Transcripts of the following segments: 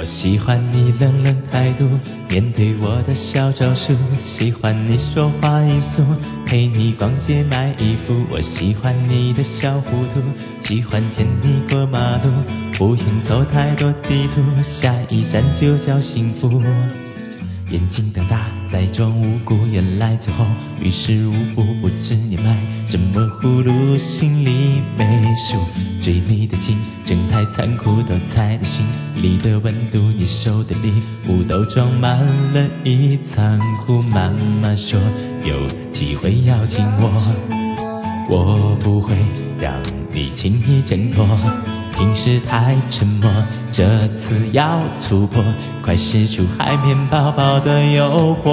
我喜欢你冷冷态度，面对我的小招数。喜欢你说话语速，陪你逛街买衣服。我喜欢你的小糊涂，喜欢牵你过马路，不用走太多地图，下一站就叫幸福。眼睛瞪大，在装无辜，原来最后于事无补。不知你卖什么葫芦，心里没数。追你的劲，正太残酷，都猜得心里的温度。你收的礼物都装满了一仓库。妈妈说有机会要紧我，我不会让你轻易挣脱。平时太沉默，这次要突破，快使出海绵宝宝的诱惑。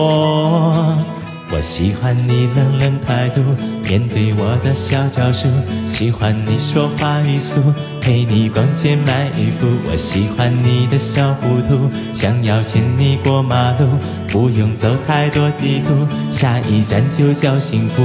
我喜欢你冷冷态度，面对我的小招数。喜欢你说话语速，陪你逛街买衣服。我喜欢你的小糊涂，想要牵你过马路，不用走太多地图，下一站就叫幸福。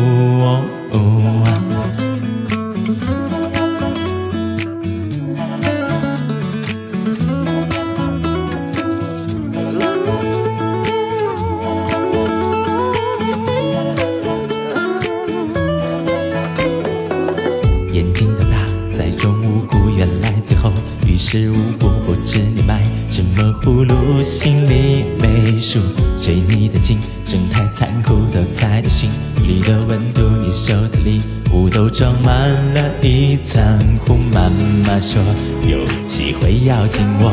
在装无辜，原来最后于事无补。不知你卖什么葫芦，心里没数。追你的竞争太残酷，都猜的心里的温度。你收的礼物都装满了一仓库。妈妈说有机会要紧我，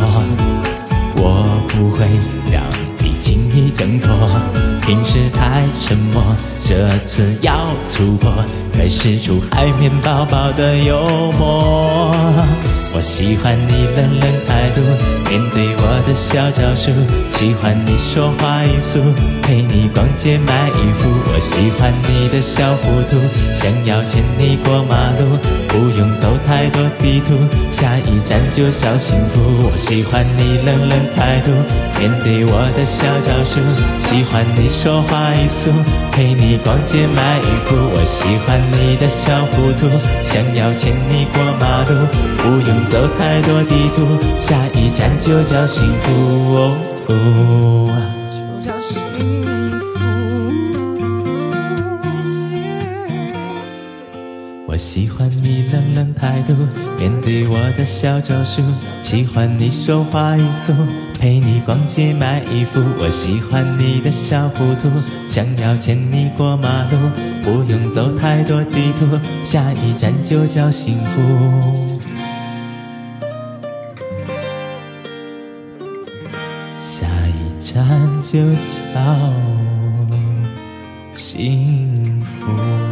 我不会让你轻易挣脱。平时太沉默，这次要突破。开始出海绵宝宝的幽默！我喜欢你冷冷态度，面对我的小招数。喜欢你说话语速，陪你逛街买衣服。我喜欢你的小糊涂，想要牵你过马路，不用走太多地图，下一站就叫幸福。我喜欢你冷冷态度，面对我的小招数。喜欢你说话语速，陪你逛街买衣服。我喜欢。你的小糊涂，想要牵你过马路，不用走太多地图，下一站就叫幸福。就叫幸福。我喜欢你冷冷态度，面对我的小招数，喜欢你说话语速。陪你逛街买衣服，我喜欢你的小糊涂，想要牵你过马路，不用走太多地图，下一站就叫幸福，站就叫幸福。